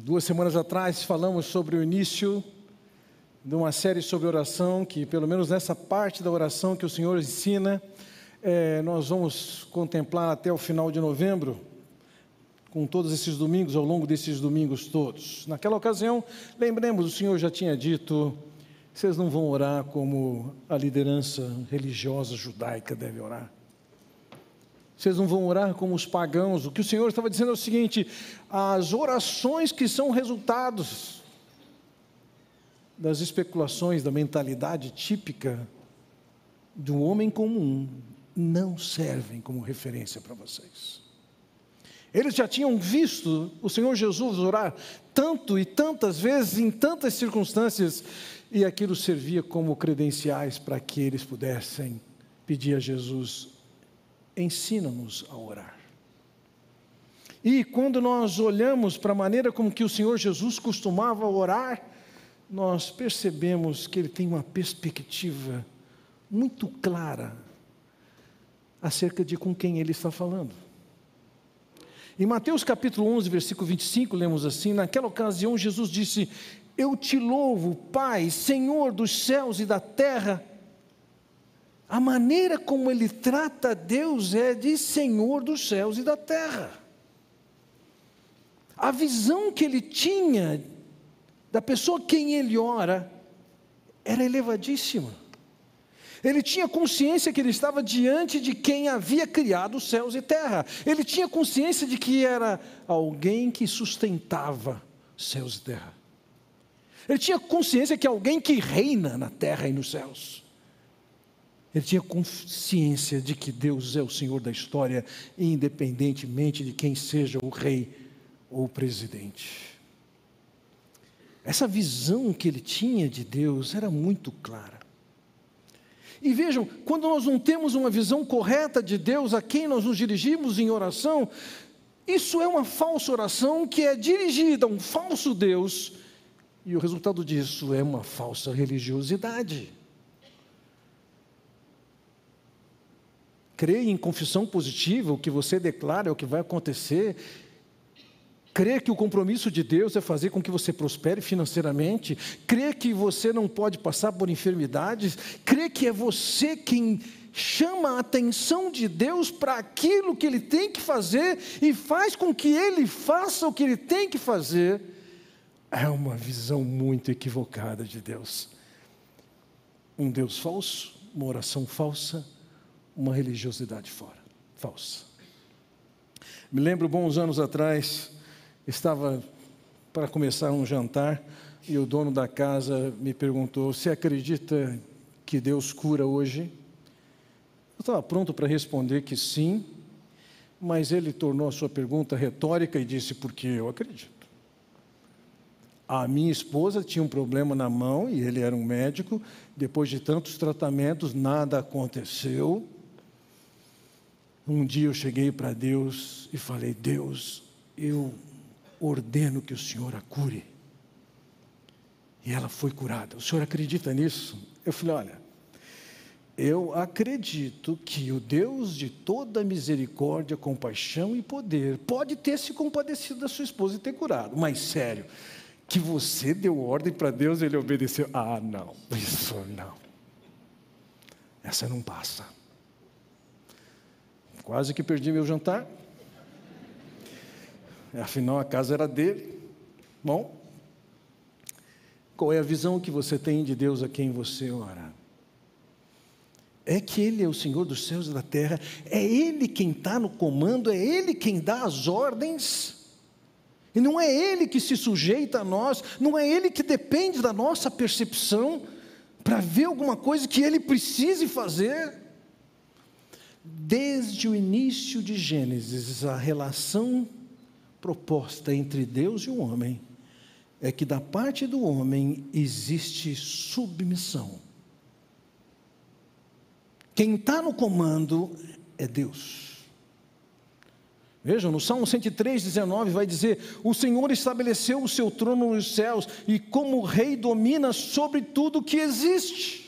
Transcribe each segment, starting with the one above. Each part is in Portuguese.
Duas semanas atrás falamos sobre o início de uma série sobre oração, que pelo menos nessa parte da oração que o Senhor ensina, é, nós vamos contemplar até o final de novembro, com todos esses domingos, ao longo desses domingos todos. Naquela ocasião, lembremos, o Senhor já tinha dito: vocês não vão orar como a liderança religiosa judaica deve orar. Vocês não vão orar como os pagãos. O que o Senhor estava dizendo é o seguinte: as orações que são resultados das especulações, da mentalidade típica do homem comum, não servem como referência para vocês. Eles já tinham visto o Senhor Jesus orar tanto e tantas vezes, em tantas circunstâncias, e aquilo servia como credenciais para que eles pudessem pedir a Jesus ensina-nos a orar. E quando nós olhamos para a maneira como que o Senhor Jesus costumava orar, nós percebemos que ele tem uma perspectiva muito clara acerca de com quem ele está falando. Em Mateus capítulo 11, versículo 25, lemos assim: Naquela ocasião, Jesus disse: Eu te louvo, Pai, Senhor dos céus e da terra a maneira como ele trata Deus é de Senhor dos céus e da terra. A visão que ele tinha da pessoa quem ele ora era elevadíssima. Ele tinha consciência que ele estava diante de quem havia criado os céus e terra. Ele tinha consciência de que era alguém que sustentava céus e terra. Ele tinha consciência que é alguém que reina na terra e nos céus. Ele tinha consciência de que Deus é o Senhor da história, independentemente de quem seja o rei ou o presidente. Essa visão que ele tinha de Deus era muito clara. E vejam, quando nós não temos uma visão correta de Deus a quem nós nos dirigimos em oração, isso é uma falsa oração que é dirigida a um falso Deus, e o resultado disso é uma falsa religiosidade. Crer em confissão positiva, o que você declara é o que vai acontecer. Crer que o compromisso de Deus é fazer com que você prospere financeiramente. Crer que você não pode passar por enfermidades. Crer que é você quem chama a atenção de Deus para aquilo que Ele tem que fazer e faz com que Ele faça o que Ele tem que fazer. É uma visão muito equivocada de Deus. Um Deus falso, uma oração falsa uma religiosidade fora, falsa. Me lembro, bons anos atrás, estava para começar um jantar e o dono da casa me perguntou: Você acredita que Deus cura hoje? Eu estava pronto para responder que sim, mas ele tornou a sua pergunta retórica e disse: Porque eu acredito. A minha esposa tinha um problema na mão e ele era um médico. Depois de tantos tratamentos, nada aconteceu. Um dia eu cheguei para Deus e falei: Deus, eu ordeno que o Senhor a cure. E ela foi curada. O senhor acredita nisso? Eu falei: olha, eu acredito que o Deus de toda misericórdia, compaixão e poder pode ter se compadecido da sua esposa e ter curado. Mas sério, que você deu ordem para Deus e ele obedeceu. Ah, não, isso não. Essa não passa. Quase que perdi meu jantar. Afinal, a casa era dele. Bom, qual é a visão que você tem de Deus a quem você ora? É que Ele é o Senhor dos céus e da terra, é Ele quem está no comando, é Ele quem dá as ordens. E não é Ele que se sujeita a nós, não é Ele que depende da nossa percepção para ver alguma coisa que Ele precise fazer. Desde o início de Gênesis, a relação proposta entre Deus e o homem é que da parte do homem existe submissão. Quem está no comando é Deus. Vejam, no Salmo 103, 19 vai dizer: O Senhor estabeleceu o seu trono nos céus e, como rei, domina sobre tudo que existe.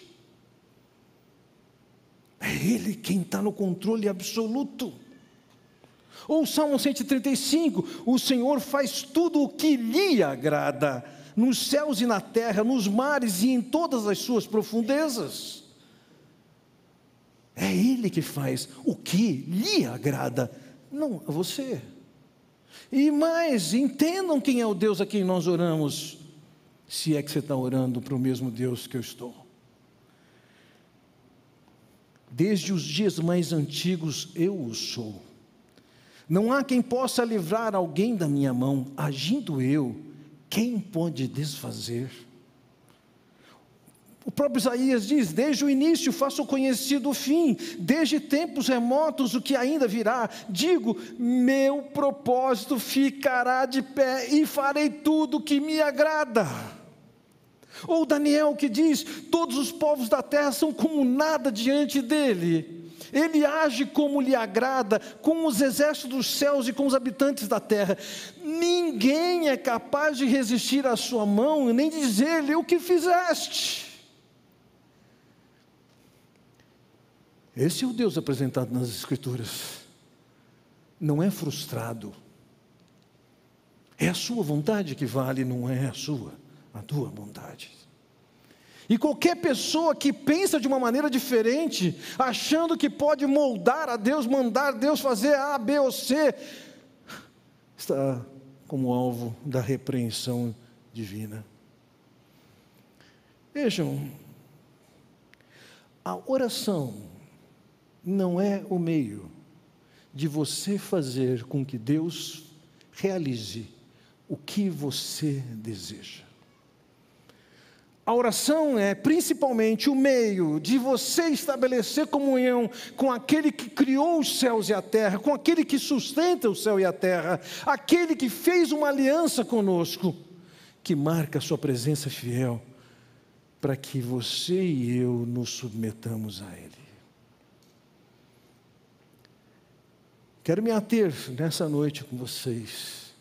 É Ele quem está no controle absoluto. Ou Salmo 135, o Senhor faz tudo o que lhe agrada, nos céus e na terra, nos mares e em todas as suas profundezas. É Ele que faz o que lhe agrada, não a você. E mais, entendam quem é o Deus a quem nós oramos, se é que você está orando para o mesmo Deus que eu estou. Desde os dias mais antigos eu o sou. Não há quem possa livrar alguém da minha mão, agindo eu, quem pode desfazer? O próprio Isaías diz: Desde o início faço conhecido o fim, desde tempos remotos o que ainda virá. Digo: Meu propósito ficará de pé e farei tudo o que me agrada. Ou Daniel que diz: Todos os povos da terra são como nada diante dele. Ele age como lhe agrada, com os exércitos dos céus e com os habitantes da terra. Ninguém é capaz de resistir à sua mão, nem dizer-lhe o que fizeste. Esse é o Deus apresentado nas Escrituras. Não é frustrado. É a sua vontade que vale, não é a sua, a tua vontade. E qualquer pessoa que pensa de uma maneira diferente, achando que pode moldar a Deus, mandar Deus fazer A, B ou C, está como alvo da repreensão divina. Vejam, a oração não é o meio de você fazer com que Deus realize o que você deseja. A oração é principalmente o meio de você estabelecer comunhão com aquele que criou os céus e a terra, com aquele que sustenta o céu e a terra, aquele que fez uma aliança conosco, que marca a sua presença fiel, para que você e eu nos submetamos a Ele. Quero me ater nessa noite com vocês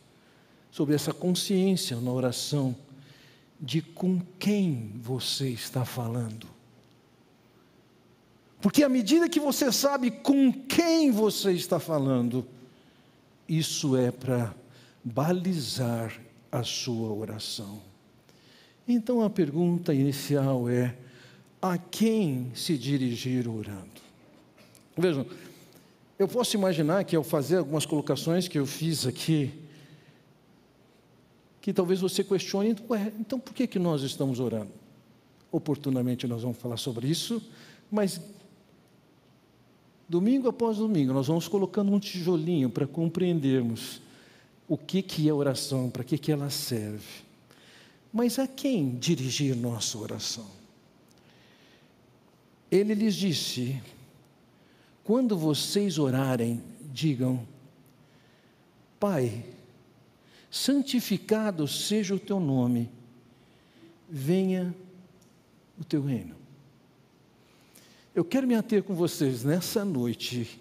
sobre essa consciência na oração de com quem você está falando. Porque à medida que você sabe com quem você está falando, isso é para balizar a sua oração. Então a pergunta inicial é: a quem se dirigir orando? Vejam, eu posso imaginar que ao fazer algumas colocações que eu fiz aqui, que talvez você questione, então por que, que nós estamos orando? Oportunamente nós vamos falar sobre isso, mas domingo após domingo nós vamos colocando um tijolinho para compreendermos o que, que é oração, para que, que ela serve. Mas a quem dirigir nossa oração? Ele lhes disse: quando vocês orarem, digam, Pai, santificado seja o teu nome, venha o teu reino. Eu quero me ater com vocês nessa noite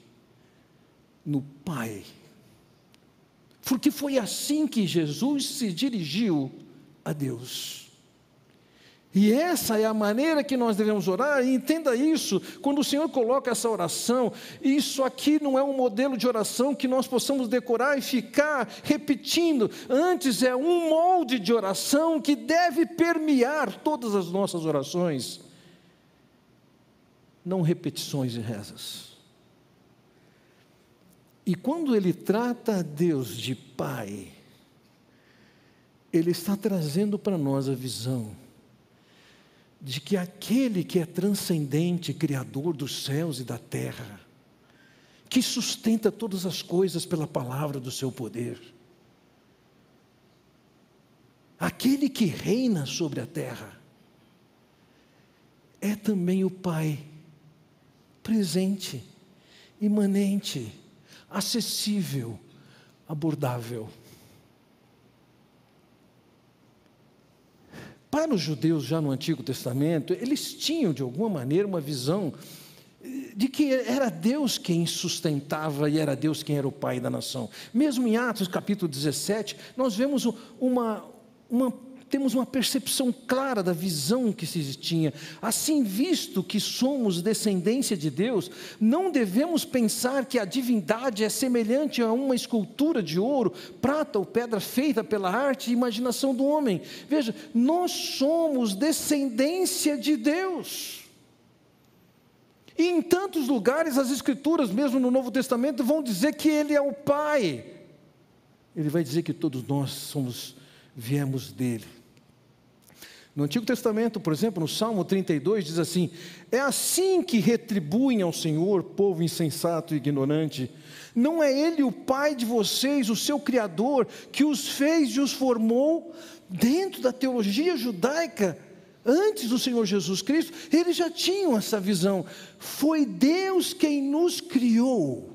no Pai, porque foi assim que Jesus se dirigiu a Deus. E essa é a maneira que nós devemos orar, e entenda isso, quando o Senhor coloca essa oração, isso aqui não é um modelo de oração que nós possamos decorar e ficar repetindo, antes é um molde de oração que deve permear todas as nossas orações, não repetições e rezas. E quando ele trata a Deus de Pai, ele está trazendo para nós a visão de que aquele que é transcendente, Criador dos céus e da terra, que sustenta todas as coisas pela palavra do seu poder, aquele que reina sobre a terra, é também o Pai, presente, imanente, acessível, abordável. Para os judeus, já no Antigo Testamento, eles tinham, de alguma maneira, uma visão eh, de que era Deus quem sustentava e era Deus quem era o pai da nação. Mesmo em Atos capítulo 17, nós vemos uma, uma temos uma percepção clara da visão que se tinha. Assim, visto que somos descendência de Deus, não devemos pensar que a divindade é semelhante a uma escultura de ouro, prata ou pedra feita pela arte e imaginação do homem. Veja, nós somos descendência de Deus. E em tantos lugares as Escrituras, mesmo no Novo Testamento, vão dizer que Ele é o Pai. Ele vai dizer que todos nós somos, viemos dele. No Antigo Testamento, por exemplo, no Salmo 32, diz assim: É assim que retribuem ao Senhor, povo insensato e ignorante. Não é Ele o Pai de vocês, o seu Criador, que os fez e os formou dentro da teologia judaica? antes do Senhor Jesus Cristo, eles já tinham essa visão. Foi Deus quem nos criou.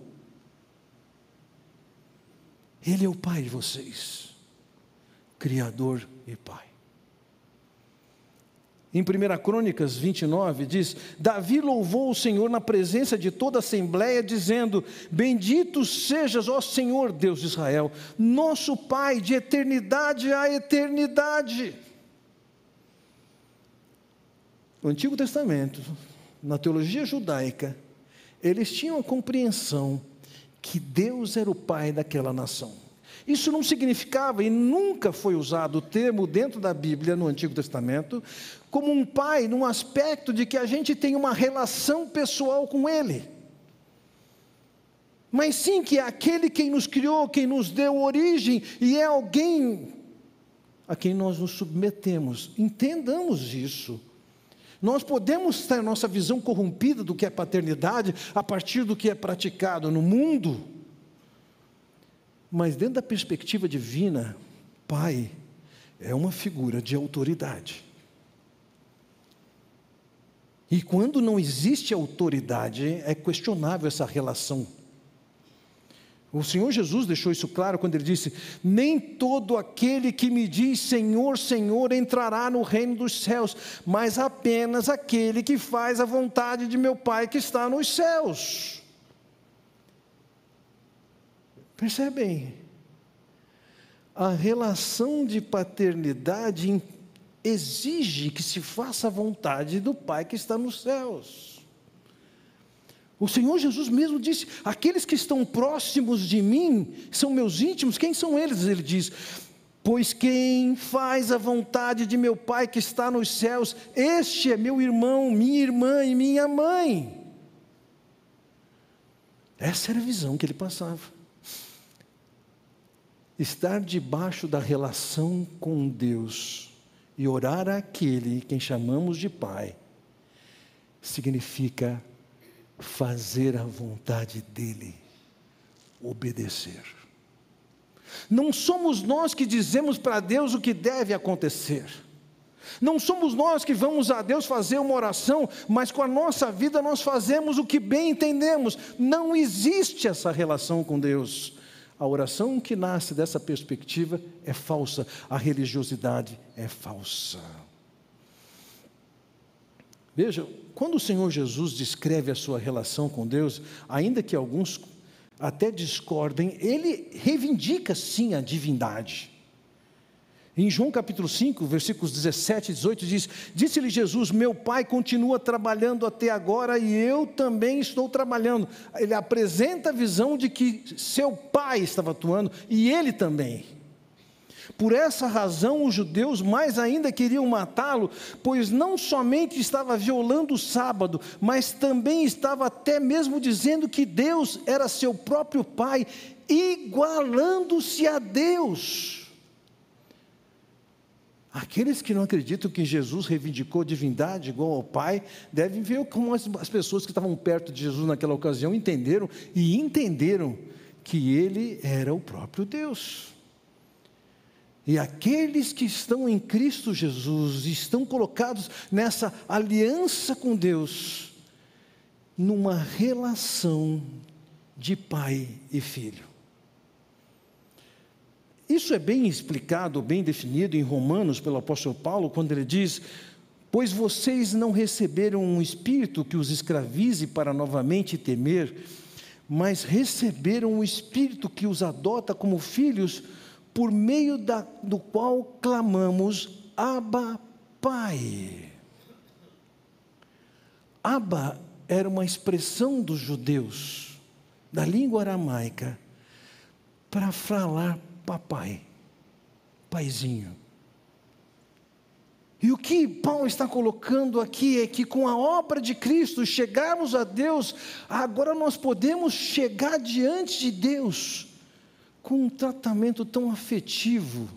Ele é o Pai de vocês, Criador e Pai. Em 1 Crônicas 29 diz: Davi louvou o Senhor na presença de toda a assembleia, dizendo: Bendito sejas, ó Senhor Deus de Israel, nosso Pai, de eternidade a eternidade. No Antigo Testamento, na teologia judaica, eles tinham a compreensão que Deus era o pai daquela nação. Isso não significava e nunca foi usado o termo dentro da Bíblia, no Antigo Testamento, como um pai, num aspecto de que a gente tem uma relação pessoal com ele. Mas sim que é aquele quem nos criou, quem nos deu origem, e é alguém a quem nós nos submetemos. Entendamos isso. Nós podemos ter nossa visão corrompida do que é paternidade a partir do que é praticado no mundo, mas dentro da perspectiva divina, pai é uma figura de autoridade. E quando não existe autoridade, é questionável essa relação. O Senhor Jesus deixou isso claro quando ele disse: Nem todo aquele que me diz Senhor, Senhor entrará no reino dos céus, mas apenas aquele que faz a vontade de meu Pai que está nos céus. Percebem? A relação de paternidade exige que se faça a vontade do Pai que está nos céus. O Senhor Jesus mesmo disse: aqueles que estão próximos de mim são meus íntimos. Quem são eles? Ele diz: Pois quem faz a vontade de meu Pai que está nos céus, este é meu irmão, minha irmã e minha mãe. Essa era a visão que ele passava. Estar debaixo da relação com Deus e orar àquele quem chamamos de Pai, significa fazer a vontade dEle, obedecer. Não somos nós que dizemos para Deus o que deve acontecer. Não somos nós que vamos a Deus fazer uma oração, mas com a nossa vida nós fazemos o que bem entendemos. Não existe essa relação com Deus. A oração que nasce dessa perspectiva é falsa, a religiosidade é falsa. Veja, quando o Senhor Jesus descreve a sua relação com Deus, ainda que alguns até discordem, ele reivindica sim a divindade. Em João capítulo 5, versículos 17 e 18 diz: Disse-lhe Jesus: Meu pai continua trabalhando até agora e eu também estou trabalhando. Ele apresenta a visão de que seu pai estava atuando e ele também. Por essa razão, os judeus mais ainda queriam matá-lo, pois não somente estava violando o sábado, mas também estava até mesmo dizendo que Deus era seu próprio Pai, igualando-se a Deus. Aqueles que não acreditam que Jesus reivindicou divindade igual ao Pai, devem ver como as, as pessoas que estavam perto de Jesus naquela ocasião entenderam e entenderam que ele era o próprio Deus. E aqueles que estão em Cristo Jesus estão colocados nessa aliança com Deus, numa relação de pai e filho. Isso é bem explicado, bem definido em Romanos pelo apóstolo Paulo, quando ele diz: Pois vocês não receberam um espírito que os escravize para novamente temer, mas receberam um espírito que os adota como filhos por meio da, do qual clamamos, Abba Pai. Abba era uma expressão dos judeus, da língua aramaica, para falar papai, paizinho. E o que Paulo está colocando aqui é que com a obra de Cristo chegarmos a Deus, agora nós podemos chegar diante de Deus com um tratamento tão afetivo,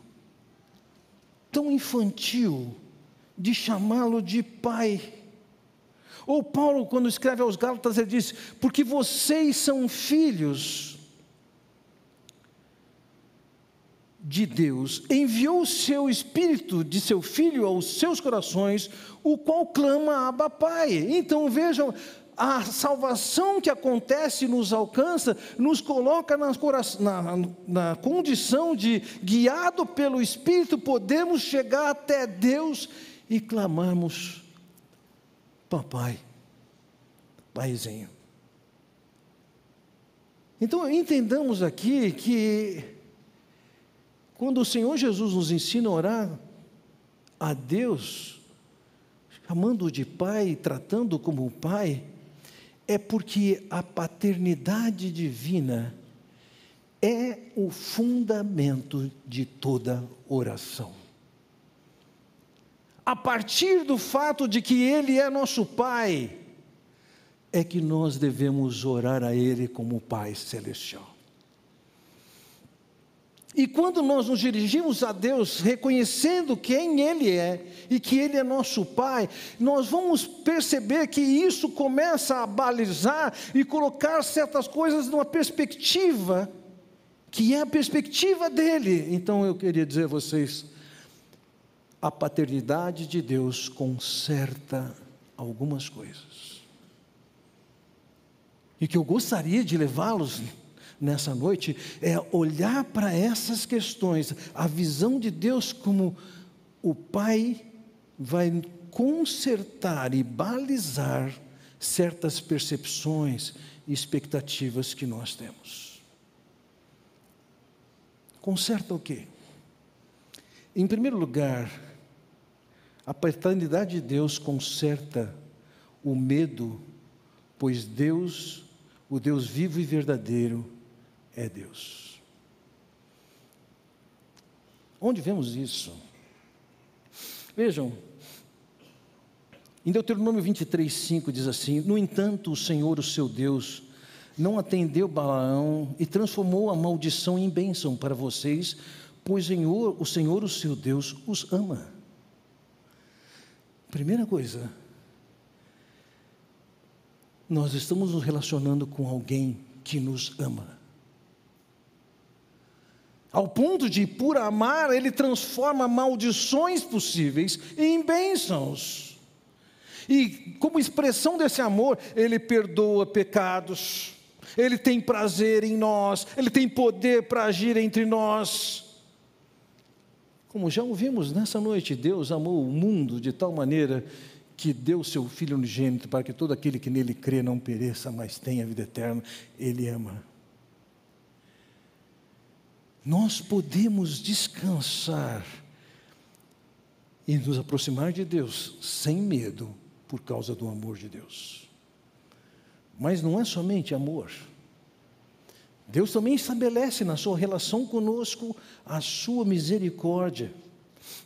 tão infantil, de chamá-lo de pai. Ou Paulo, quando escreve aos Gálatas, ele diz: Porque vocês são filhos de Deus, enviou o seu Espírito de seu Filho aos seus corações, o qual clama Abba Pai. Então vejam, a salvação que acontece nos alcança, nos coloca na, na, condição de, guiado pelo Espírito, podemos chegar até Deus e clamarmos: Papai, Paizinho. Então entendamos aqui que quando o Senhor Jesus nos ensina a orar a Deus, chamando-o de Pai, tratando-o como Pai, é porque a paternidade divina é o fundamento de toda oração. A partir do fato de que Ele é nosso Pai, é que nós devemos orar a Ele como Pai Celestial. E quando nós nos dirigimos a Deus reconhecendo quem Ele é e que Ele é nosso Pai, nós vamos perceber que isso começa a balizar e colocar certas coisas numa perspectiva, que é a perspectiva dele. Então eu queria dizer a vocês: a paternidade de Deus conserta algumas coisas. E que eu gostaria de levá-los nessa noite é olhar para essas questões, a visão de Deus como o Pai vai consertar e balizar certas percepções e expectativas que nós temos. Conserta o quê? Em primeiro lugar, a paternidade de Deus conserta o medo, pois Deus, o Deus vivo e verdadeiro, é Deus. Onde vemos isso? Vejam, em Deuteronômio 23, 5 diz assim: No entanto, o Senhor, o seu Deus, não atendeu Balaão e transformou a maldição em bênção para vocês, pois Senhor, o Senhor, o seu Deus, os ama. Primeira coisa, nós estamos nos relacionando com alguém que nos ama. Ao ponto de, por amar, ele transforma maldições possíveis em bênçãos. E, como expressão desse amor, ele perdoa pecados, ele tem prazer em nós, ele tem poder para agir entre nós. Como já ouvimos nessa noite, Deus amou o mundo de tal maneira que deu seu Filho unigênito para que todo aquele que nele crê não pereça, mas tenha vida eterna. Ele ama nós podemos descansar e nos aproximar de Deus sem medo por causa do amor de Deus. Mas não é somente amor. Deus também estabelece na sua relação conosco a sua misericórdia.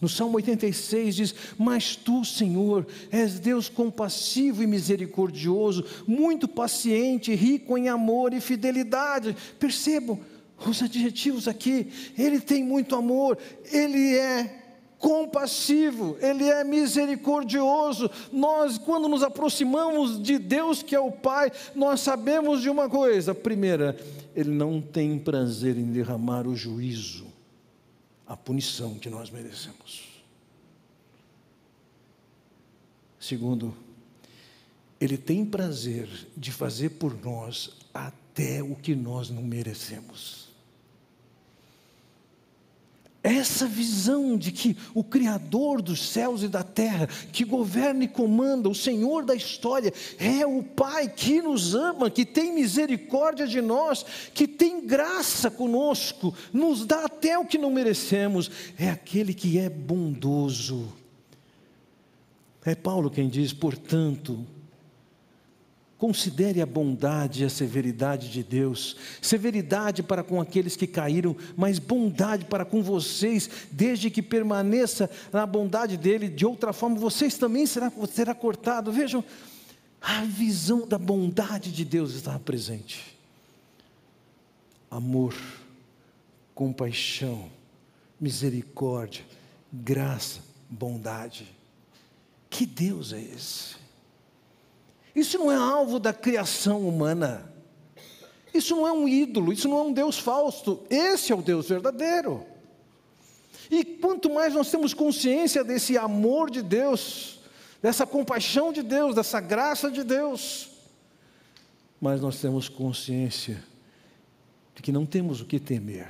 No Salmo 86 diz: Mas tu, Senhor, és Deus compassivo e misericordioso, muito paciente, rico em amor e fidelidade. Percebam, os adjetivos aqui, ele tem muito amor, ele é compassivo, ele é misericordioso. Nós, quando nos aproximamos de Deus, que é o Pai, nós sabemos de uma coisa: primeira, ele não tem prazer em derramar o juízo, a punição que nós merecemos. Segundo, ele tem prazer de fazer por nós até o que nós não merecemos essa visão de que o Criador dos céus e da terra, que governa e comanda, o Senhor da história, é o Pai que nos ama, que tem misericórdia de nós, que tem graça conosco, nos dá até o que não merecemos, é aquele que é bondoso. É Paulo quem diz, portanto, Considere a bondade e a severidade de Deus. Severidade para com aqueles que caíram, mas bondade para com vocês, desde que permaneça na bondade dele. De outra forma, vocês também será, será cortado. Vejam, a visão da bondade de Deus está presente. Amor, compaixão, misericórdia, graça, bondade. Que Deus é esse? Isso não é alvo da criação humana. Isso não é um ídolo, isso não é um Deus falso. Esse é o Deus verdadeiro. E quanto mais nós temos consciência desse amor de Deus, dessa compaixão de Deus, dessa graça de Deus, mais nós temos consciência de que não temos o que temer.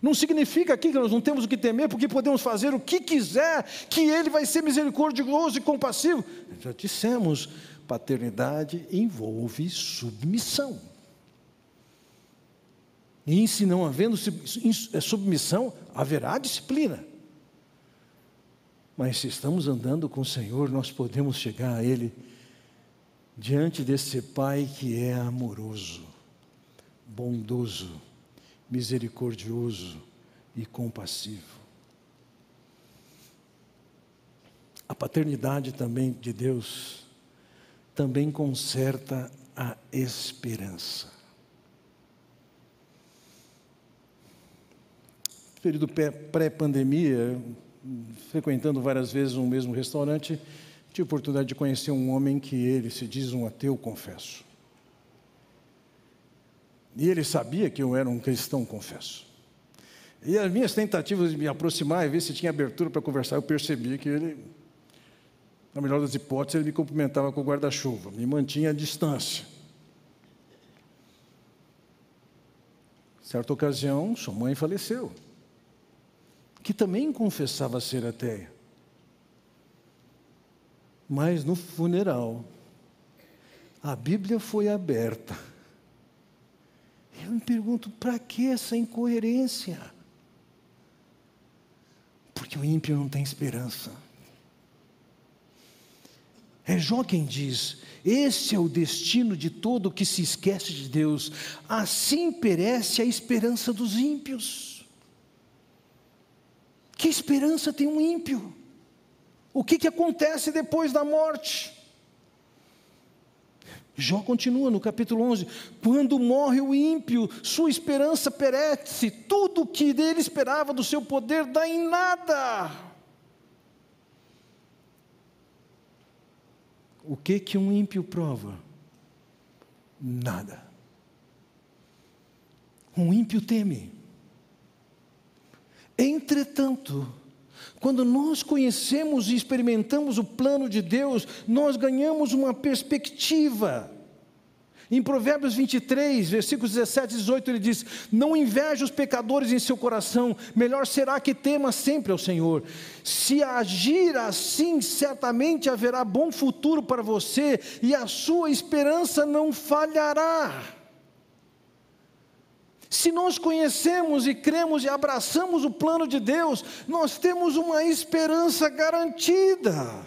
Não significa aqui que nós não temos o que temer, porque podemos fazer o que quiser, que Ele vai ser misericordioso e compassivo. Já dissemos, paternidade envolve submissão. E se não havendo é submissão, haverá disciplina. Mas se estamos andando com o Senhor, nós podemos chegar a Ele diante desse Pai que é amoroso, bondoso, misericordioso e compassivo. A paternidade também de Deus também conserta a esperança. Período pré-pandemia, frequentando várias vezes um mesmo restaurante, tive a oportunidade de conhecer um homem que ele se diz um ateu, confesso. E ele sabia que eu era um cristão, confesso. E as minhas tentativas de me aproximar e ver se tinha abertura para conversar, eu percebi que ele na melhor das hipóteses, ele me cumprimentava com o guarda-chuva, me mantinha à distância. Certa ocasião, sua mãe faleceu, que também confessava ser ateia. Mas no funeral, a Bíblia foi aberta. Eu me pergunto, para que essa incoerência? Porque o ímpio não tem esperança. É Jó quem diz: esse é o destino de todo que se esquece de Deus, assim perece a esperança dos ímpios. Que esperança tem um ímpio? O que, que acontece depois da morte? Jó continua no capítulo 11: quando morre o ímpio, sua esperança perece, tudo o que dele esperava do seu poder dá em nada. O que que um ímpio prova? Nada. Um ímpio teme. Entretanto, quando nós conhecemos e experimentamos o plano de Deus, nós ganhamos uma perspectiva. Em Provérbios 23, versículos 17 e 18, ele diz: Não inveje os pecadores em seu coração, melhor será que tema sempre ao Senhor. Se agir assim, certamente haverá bom futuro para você e a sua esperança não falhará. Se nós conhecemos e cremos e abraçamos o plano de Deus, nós temos uma esperança garantida.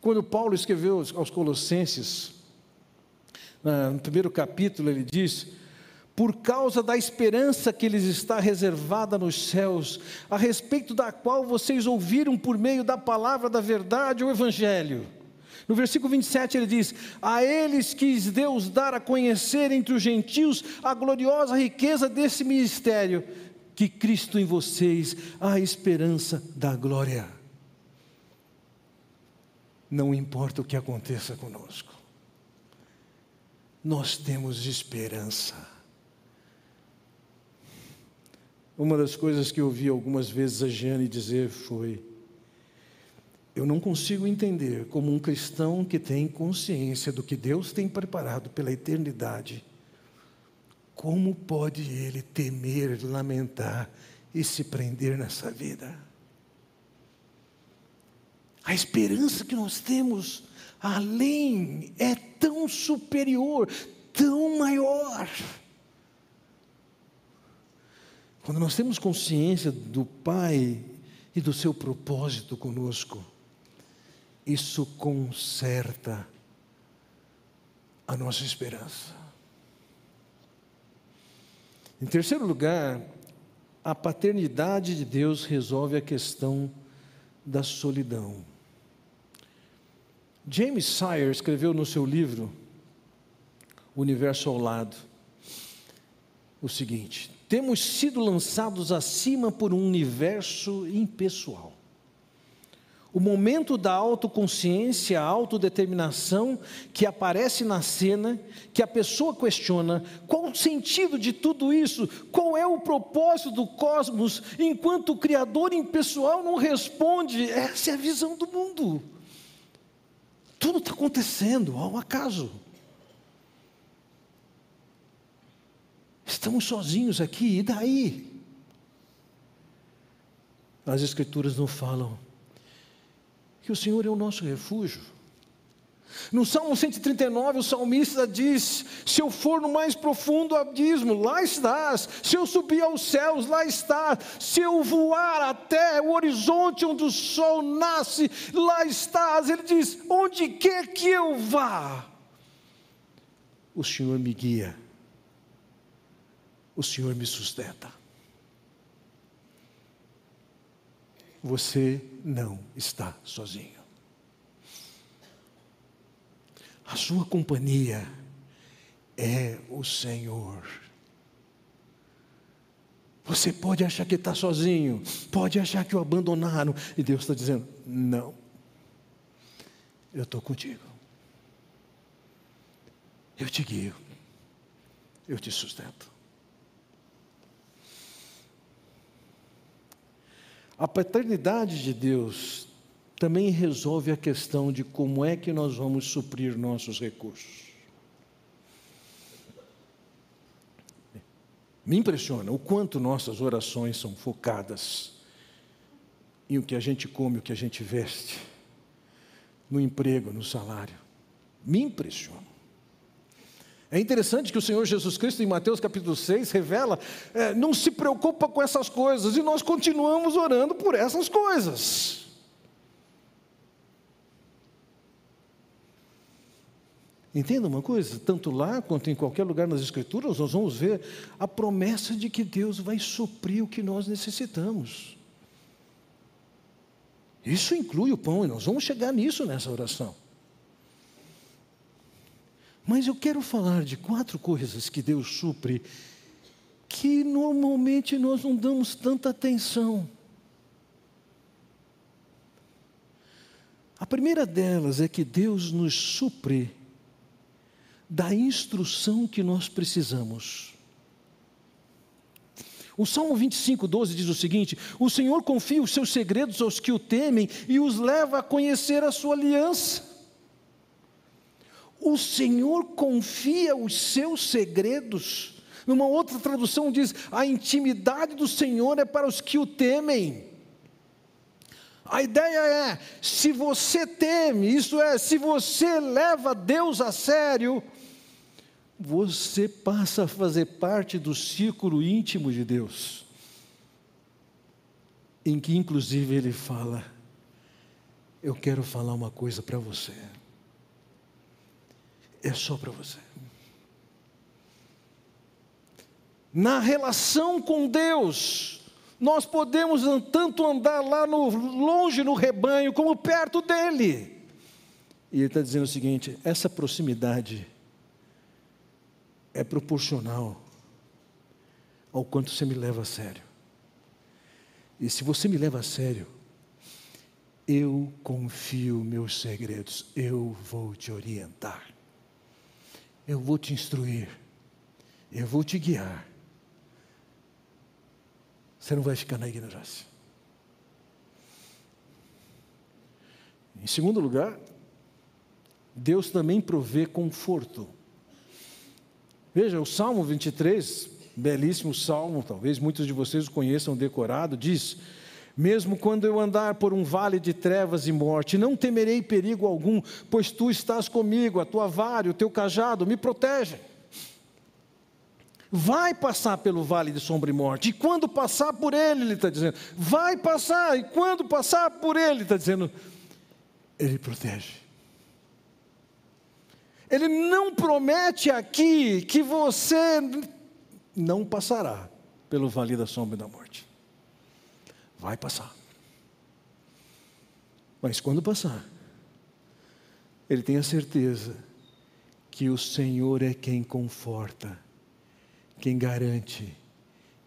Quando Paulo escreveu aos Colossenses, no primeiro capítulo, ele diz: por causa da esperança que lhes está reservada nos céus, a respeito da qual vocês ouviram por meio da palavra da verdade, o Evangelho. No versículo 27 ele diz: A eles quis Deus dar a conhecer entre os gentios a gloriosa riqueza desse ministério, que Cristo em vocês, a esperança da glória. Não importa o que aconteça conosco, nós temos esperança. Uma das coisas que eu ouvi algumas vezes a Jane dizer foi: Eu não consigo entender como um cristão que tem consciência do que Deus tem preparado pela eternidade, como pode ele temer, lamentar e se prender nessa vida. A esperança que nós temos além é tão superior, tão maior. Quando nós temos consciência do Pai e do seu propósito conosco, isso conserta a nossa esperança. Em terceiro lugar, a paternidade de Deus resolve a questão da solidão. James Sire escreveu no seu livro Universo ao Lado o seguinte: temos sido lançados acima por um universo impessoal. O momento da autoconsciência, a autodeterminação que aparece na cena, que a pessoa questiona qual o sentido de tudo isso, qual é o propósito do cosmos, enquanto o Criador impessoal não responde, essa é a visão do mundo. Tudo está acontecendo ao acaso. Estamos sozinhos aqui, e daí? As Escrituras não falam que o Senhor é o nosso refúgio. No Salmo 139, o salmista diz: Se eu for no mais profundo abismo, lá estás. Se eu subir aos céus, lá estás. Se eu voar até o horizonte onde o sol nasce, lá estás. Ele diz: Onde quer que eu vá, o Senhor me guia, o Senhor me sustenta. Você não está sozinho. A sua companhia é o Senhor. Você pode achar que está sozinho, pode achar que o abandonaram, e Deus está dizendo: não, eu estou contigo, eu te guio, eu te sustento. A paternidade de Deus também resolve a questão de como é que nós vamos suprir nossos recursos. Me impressiona o quanto nossas orações são focadas em o que a gente come, o que a gente veste, no emprego, no salário. Me impressiona. É interessante que o Senhor Jesus Cristo, em Mateus capítulo 6, revela, é, não se preocupa com essas coisas, e nós continuamos orando por essas coisas. Entenda uma coisa, tanto lá quanto em qualquer lugar nas Escrituras, nós vamos ver a promessa de que Deus vai suprir o que nós necessitamos. Isso inclui o pão, e nós vamos chegar nisso nessa oração. Mas eu quero falar de quatro coisas que Deus supre que normalmente nós não damos tanta atenção. A primeira delas é que Deus nos supre da instrução que nós precisamos. O Salmo 25, 12 diz o seguinte: O Senhor confia os seus segredos aos que o temem e os leva a conhecer a sua aliança. O Senhor confia os seus segredos. Numa outra tradução diz: a intimidade do Senhor é para os que o temem. A ideia é: se você teme, isso é, se você leva Deus a sério, você passa a fazer parte do círculo íntimo de Deus, em que inclusive Ele fala: Eu quero falar uma coisa para você é só para você. Na relação com Deus, nós podemos tanto andar lá no, longe no rebanho, como perto dele. E ele está dizendo o seguinte: essa proximidade é proporcional ao quanto você me leva a sério. E se você me leva a sério, eu confio meus segredos, eu vou te orientar eu vou te instruir, eu vou te guiar. Você não vai ficar na ignorância. Em segundo lugar, Deus também provê conforto. Veja, o Salmo 23 belíssimo salmo, talvez muitos de vocês o conheçam decorado, diz: Mesmo quando eu andar por um vale de trevas e morte, não temerei perigo algum, pois tu estás comigo, a tua vara, o teu cajado me protegem. Vai passar pelo vale de sombra e morte, e quando passar por ele, ele está dizendo, vai passar, e quando passar por ele, ele está dizendo, ele protege. Ele não promete aqui que você não passará pelo vale da sombra da morte. Vai passar. Mas quando passar, ele tem a certeza que o Senhor é quem conforta, quem garante,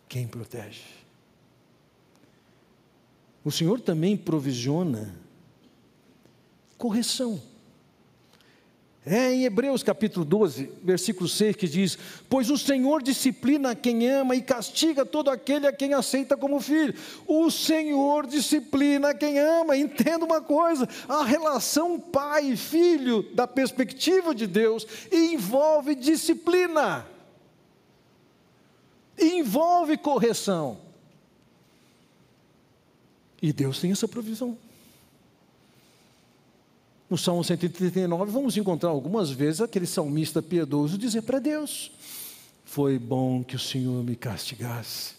quem protege. O Senhor também provisiona correção. É em Hebreus capítulo 12, versículo 6 que diz: Pois o Senhor disciplina quem ama e castiga todo aquele a quem aceita como filho. O Senhor disciplina quem ama. Entenda uma coisa: a relação pai e filho, da perspectiva de Deus, envolve disciplina, envolve correção. E Deus tem essa provisão. No Salmo 139, vamos encontrar algumas vezes aquele salmista piedoso dizer para Deus: Foi bom que o Senhor me castigasse,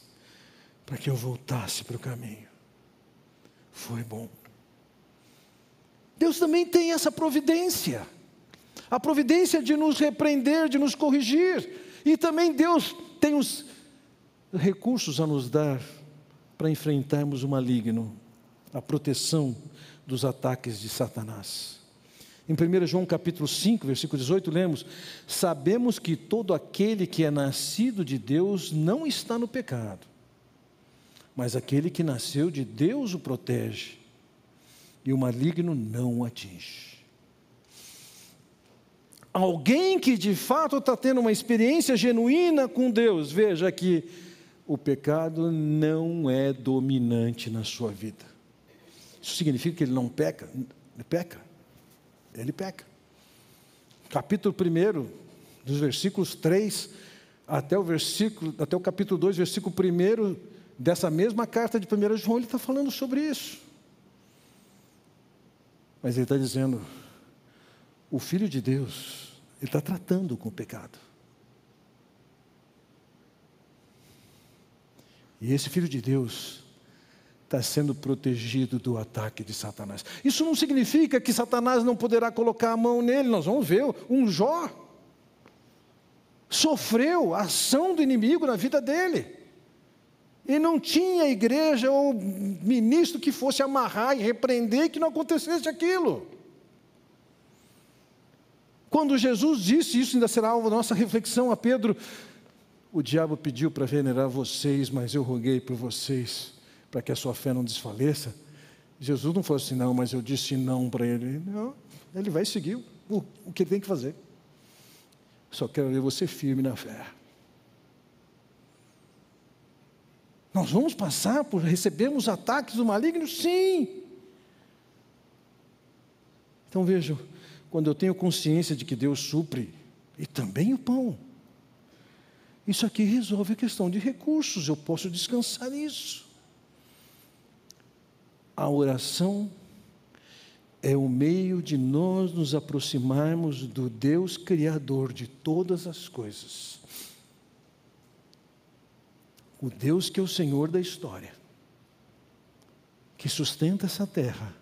para que eu voltasse para o caminho. Foi bom. Deus também tem essa providência, a providência de nos repreender, de nos corrigir, e também Deus tem os recursos a nos dar para enfrentarmos o maligno, a proteção dos ataques de Satanás. Em 1 João capítulo 5, versículo 18, lemos: Sabemos que todo aquele que é nascido de Deus não está no pecado, mas aquele que nasceu de Deus o protege, e o maligno não o atinge. Alguém que de fato está tendo uma experiência genuína com Deus, veja que o pecado não é dominante na sua vida. Isso significa que ele não peca? Ele peca ele peca. Capítulo 1, dos versículos 3 até o versículo, até o capítulo 2, versículo 1 dessa mesma carta de 1 João, ele está falando sobre isso. Mas ele está dizendo, o Filho de Deus, ele está tratando com o pecado. E esse Filho de Deus está sendo protegido do ataque de Satanás. Isso não significa que Satanás não poderá colocar a mão nele, nós vamos ver. Um Jó sofreu a ação do inimigo na vida dele. E não tinha igreja ou ministro que fosse amarrar e repreender que não acontecesse aquilo. Quando Jesus disse, isso ainda será alvo da nossa reflexão a Pedro, o diabo pediu para venerar vocês, mas eu roguei por vocês para que a sua fé não desfaleça. Jesus não falou assim, não, mas eu disse não para ele. Não, ele vai seguir o, o que ele tem que fazer. Só quero ver você firme na fé. Nós vamos passar por recebermos ataques do maligno? Sim. Então vejam, quando eu tenho consciência de que Deus supre, e também o pão, isso aqui resolve a questão de recursos, eu posso descansar nisso. A oração é o meio de nós nos aproximarmos do Deus Criador de todas as coisas. O Deus que é o Senhor da história, que sustenta essa terra,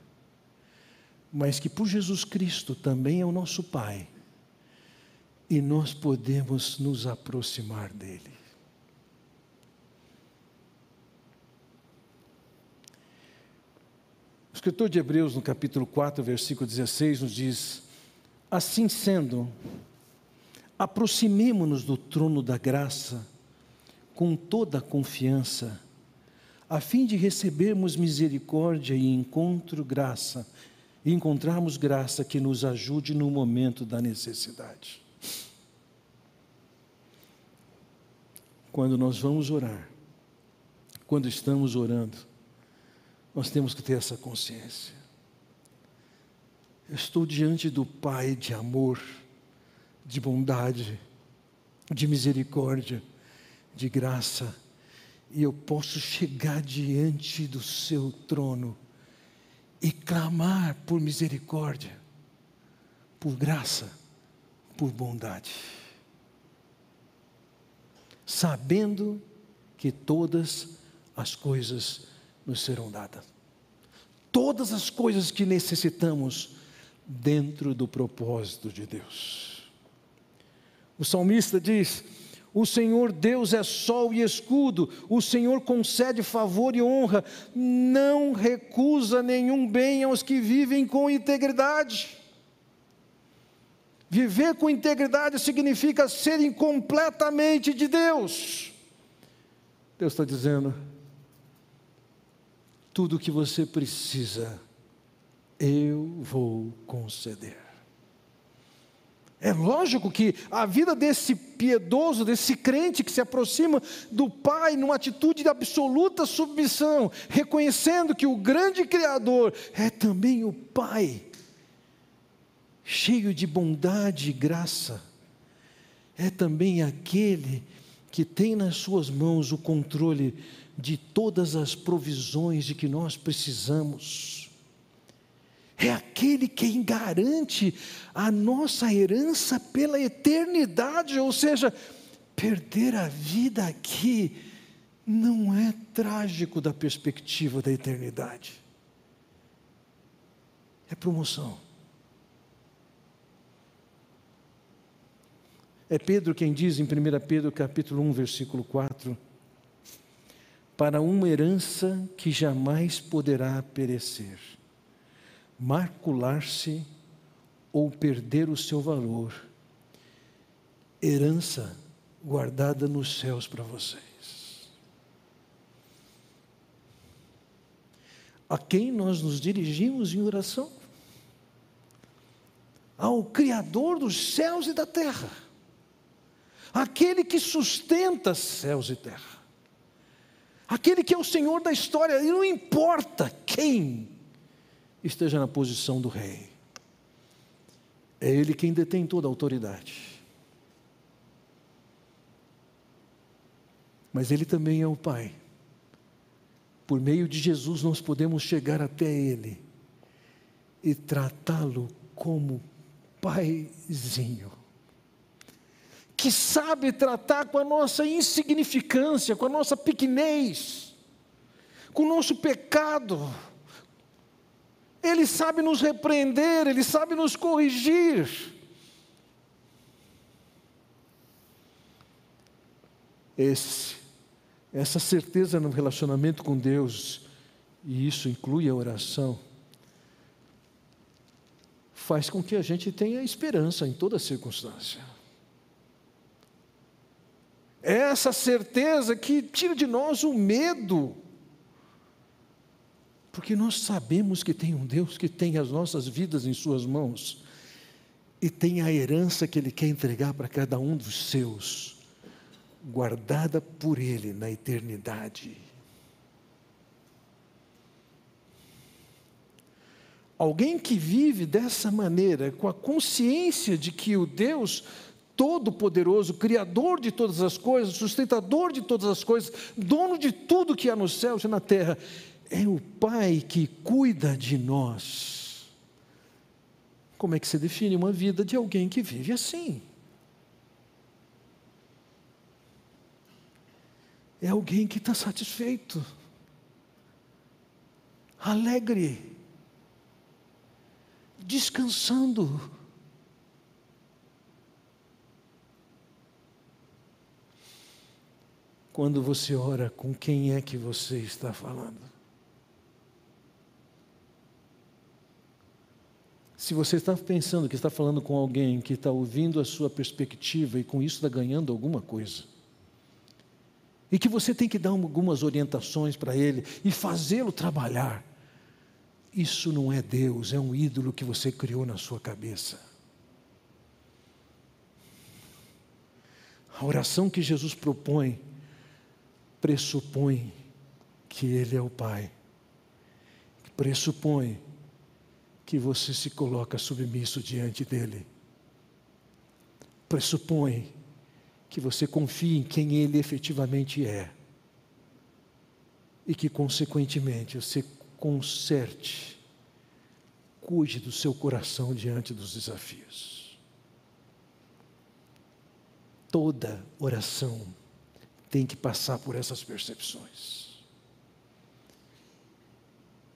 mas que por Jesus Cristo também é o nosso Pai, e nós podemos nos aproximar dEle. Escritor de Hebreus, no capítulo 4, versículo 16, nos diz: Assim sendo, aproximemo-nos do trono da graça com toda a confiança, a fim de recebermos misericórdia e encontro graça, e encontrarmos graça que nos ajude no momento da necessidade. Quando nós vamos orar, quando estamos orando, nós temos que ter essa consciência. Eu estou diante do Pai de amor, de bondade, de misericórdia, de graça e eu posso chegar diante do seu trono e clamar por misericórdia, por graça, por bondade, sabendo que todas as coisas nos serão dadas. Todas as coisas que necessitamos dentro do propósito de Deus. O salmista diz: o Senhor Deus é sol e escudo, o Senhor concede favor e honra, não recusa nenhum bem aos que vivem com integridade. Viver com integridade significa serem completamente de Deus. Deus está dizendo: tudo o que você precisa, eu vou conceder. É lógico que a vida desse piedoso, desse crente que se aproxima do Pai numa atitude de absoluta submissão, reconhecendo que o grande Criador é também o Pai, cheio de bondade e graça, é também aquele que tem nas suas mãos o controle de todas as provisões de que nós precisamos é aquele quem garante a nossa herança pela eternidade, ou seja, perder a vida aqui não é trágico da perspectiva da eternidade. É promoção. É Pedro quem diz em 1 Pedro capítulo 1, versículo 4, para uma herança que jamais poderá perecer macular-se ou perder o seu valor. Herança guardada nos céus para vocês. A quem nós nos dirigimos em oração? Ao Criador dos céus e da terra, aquele que sustenta céus e terra, aquele que é o Senhor da história, e não importa quem esteja na posição do rei. É ele quem detém toda a autoridade. Mas ele também é o Pai. Por meio de Jesus nós podemos chegar até ele e tratá-lo como paizinho. Que sabe tratar com a nossa insignificância, com a nossa pequenez, com o nosso pecado ele sabe nos repreender, Ele sabe nos corrigir. Esse, essa certeza no relacionamento com Deus, e isso inclui a oração, faz com que a gente tenha esperança em toda circunstância. É essa certeza que tira de nós o medo porque nós sabemos que tem um Deus que tem as nossas vidas em Suas mãos e tem a herança que Ele quer entregar para cada um dos seus, guardada por Ele na eternidade. Alguém que vive dessa maneira, com a consciência de que o Deus Todo-Poderoso, Criador de todas as coisas, sustentador de todas as coisas, dono de tudo que há nos céus e na terra, é o Pai que cuida de nós. Como é que se define uma vida de alguém que vive assim? É alguém que está satisfeito, alegre, descansando. Quando você ora, com quem é que você está falando? Se você está pensando que está falando com alguém que está ouvindo a sua perspectiva e com isso está ganhando alguma coisa, e que você tem que dar algumas orientações para ele e fazê-lo trabalhar, isso não é Deus, é um ídolo que você criou na sua cabeça. A oração que Jesus propõe pressupõe que Ele é o Pai, pressupõe que você se coloca submisso diante dele. Pressupõe que você confie em quem Ele efetivamente é e que, consequentemente, você conserte, cuide do seu coração diante dos desafios. Toda oração tem que passar por essas percepções.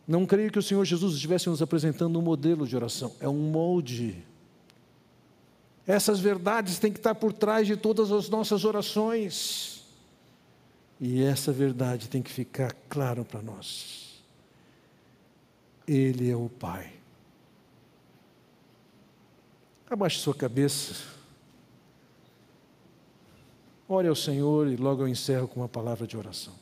Não creio que o Senhor Jesus estivesse nos apresentando um modelo de oração, é um molde. Essas verdades têm que estar por trás de todas as nossas orações. E essa verdade tem que ficar claro para nós. Ele é o Pai. Abaixe sua cabeça. Ore ao Senhor e logo eu encerro com uma palavra de oração.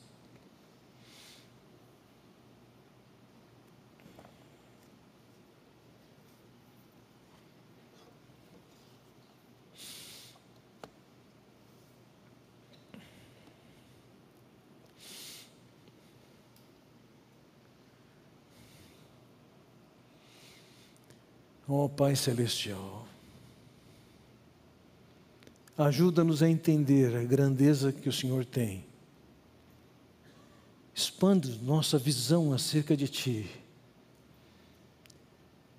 Oh, Pai Celestial, ajuda-nos a entender a grandeza que o Senhor tem. Expande nossa visão acerca de Ti.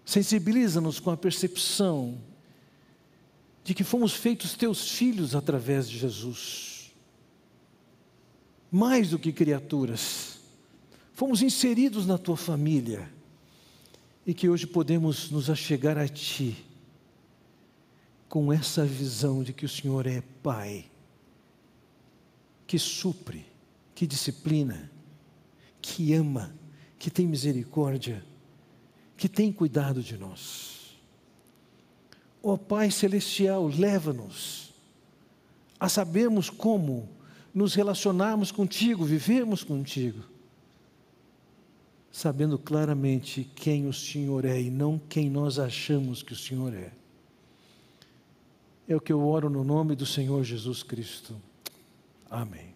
Sensibiliza-nos com a percepção de que fomos feitos Teus filhos através de Jesus. Mais do que criaturas, fomos inseridos na Tua família e que hoje podemos nos achegar a Ti com essa visão de que o Senhor é Pai, que supre, que disciplina, que ama, que tem misericórdia, que tem cuidado de nós. Ó oh, Pai Celestial, leva-nos a sabermos como nos relacionarmos contigo, vivermos contigo sabendo claramente quem o Senhor é e não quem nós achamos que o Senhor é. É o que eu oro no nome do Senhor Jesus Cristo. Amém.